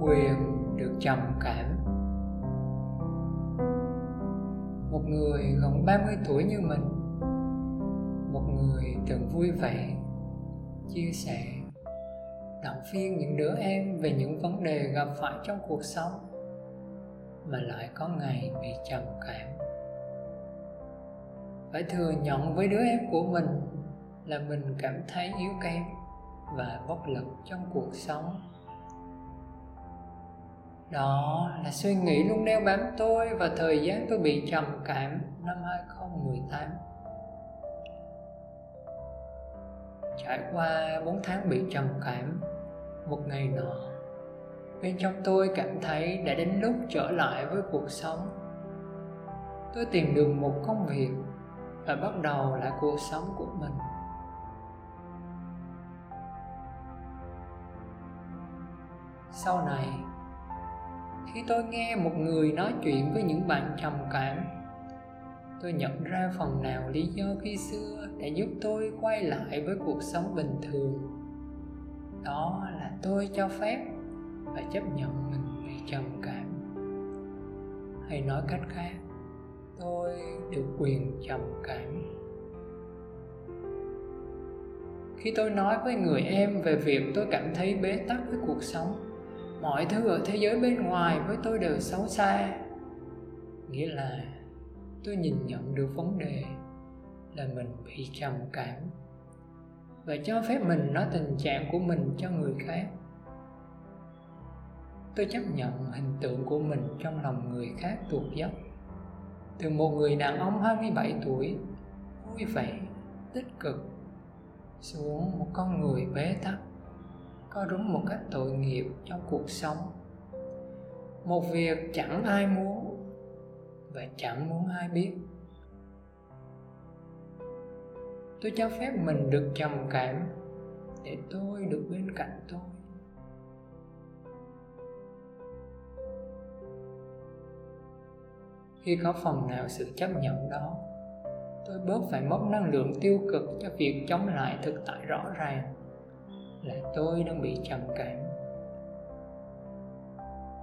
quyền được trầm cảm. Một người gần 30 tuổi như mình, một người từng vui vẻ, chia sẻ, động viên những đứa em về những vấn đề gặp phải trong cuộc sống mà lại có ngày bị trầm cảm. Phải thừa nhận với đứa em của mình là mình cảm thấy yếu kém và bất lực trong cuộc sống đó, là suy nghĩ luôn đeo bám tôi và thời gian tôi bị trầm cảm năm 2018 Trải qua 4 tháng bị trầm cảm, Một ngày nọ, Bên trong tôi cảm thấy đã đến lúc trở lại với cuộc sống. Tôi tìm được một công việc Và bắt đầu lại cuộc sống của mình. Sau này khi tôi nghe một người nói chuyện với những bạn trầm cảm, tôi nhận ra phần nào lý do khi xưa đã giúp tôi quay lại với cuộc sống bình thường. Đó là tôi cho phép và chấp nhận mình bị trầm cảm. Hay nói cách khác, tôi được quyền trầm cảm. Khi tôi nói với người em về việc tôi cảm thấy bế tắc với cuộc sống mọi thứ ở thế giới bên ngoài với tôi đều xấu xa. Nghĩa là tôi nhìn nhận được vấn đề là mình bị trầm cảm và cho phép mình nói tình trạng của mình cho người khác. Tôi chấp nhận hình tượng của mình trong lòng người khác tuột dốc. Từ một người đàn ông 27 tuổi, vui vẻ, tích cực, xuống một con người bế tắc có đúng một cách tội nghiệp trong cuộc sống. Một việc chẳng ai muốn và chẳng muốn ai biết. Tôi cho phép mình được trầm cảm để tôi được bên cạnh tôi. Khi có phần nào sự chấp nhận đó, tôi bớt phải mất năng lượng tiêu cực cho việc chống lại thực tại rõ ràng là tôi đang bị trầm cảm.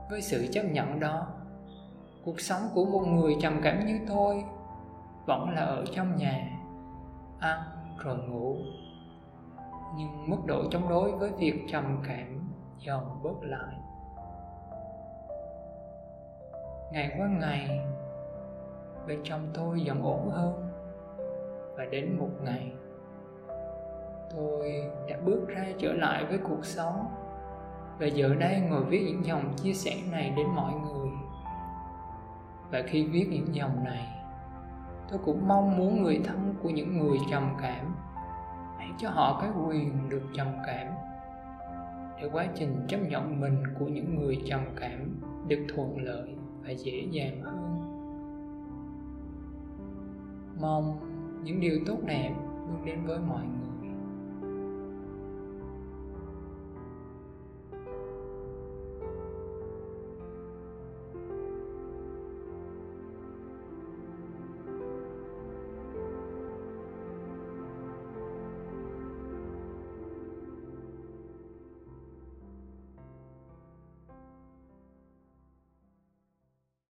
Với sự chấp nhận đó, cuộc sống của một người trầm cảm như tôi vẫn là ở trong nhà, ăn rồi ngủ. Nhưng mức độ chống đối với việc trầm cảm dần bớt lại. Ngày qua ngày, bên trong tôi dần ổn hơn. Và đến một ngày tôi đã bước ra trở lại với cuộc sống. Và giờ đây ngồi viết những dòng chia sẻ này đến mọi người. Và khi viết những dòng này, tôi cũng mong muốn người thân của những người trầm cảm hãy cho họ cái quyền được trầm cảm. Để quá trình chấp nhận mình của những người trầm cảm được thuận lợi và dễ dàng hơn. Mong những điều tốt đẹp luôn đến với mọi người.